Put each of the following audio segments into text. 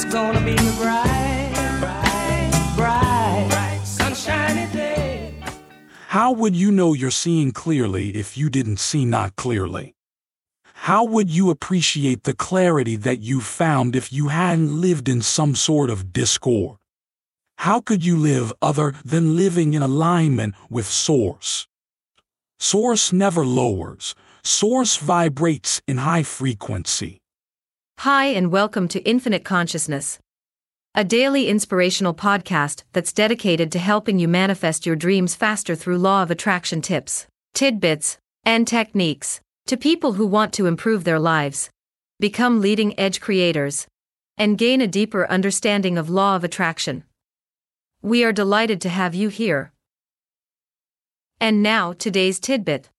It's gonna be a bright, bright, bright, bright, sunshiny day. How would you know you're seeing clearly if you didn't see not clearly? How would you appreciate the clarity that you found if you hadn't lived in some sort of discord? How could you live other than living in alignment with Source? Source never lowers. Source vibrates in high frequency. Hi, and welcome to Infinite Consciousness, a daily inspirational podcast that's dedicated to helping you manifest your dreams faster through law of attraction tips, tidbits, and techniques to people who want to improve their lives, become leading edge creators, and gain a deeper understanding of law of attraction. We are delighted to have you here. And now, today's tidbit.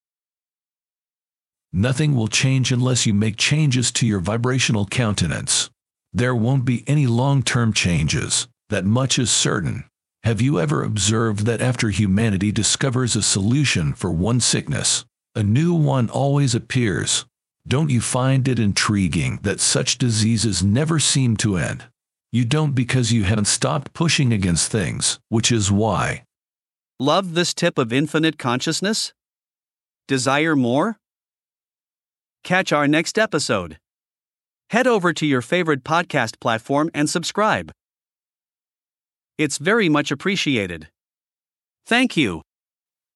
Nothing will change unless you make changes to your vibrational countenance. There won't be any long term changes, that much is certain. Have you ever observed that after humanity discovers a solution for one sickness, a new one always appears? Don't you find it intriguing that such diseases never seem to end? You don't because you haven't stopped pushing against things, which is why. Love this tip of infinite consciousness? Desire more? Catch our next episode. Head over to your favorite podcast platform and subscribe. It's very much appreciated. Thank you.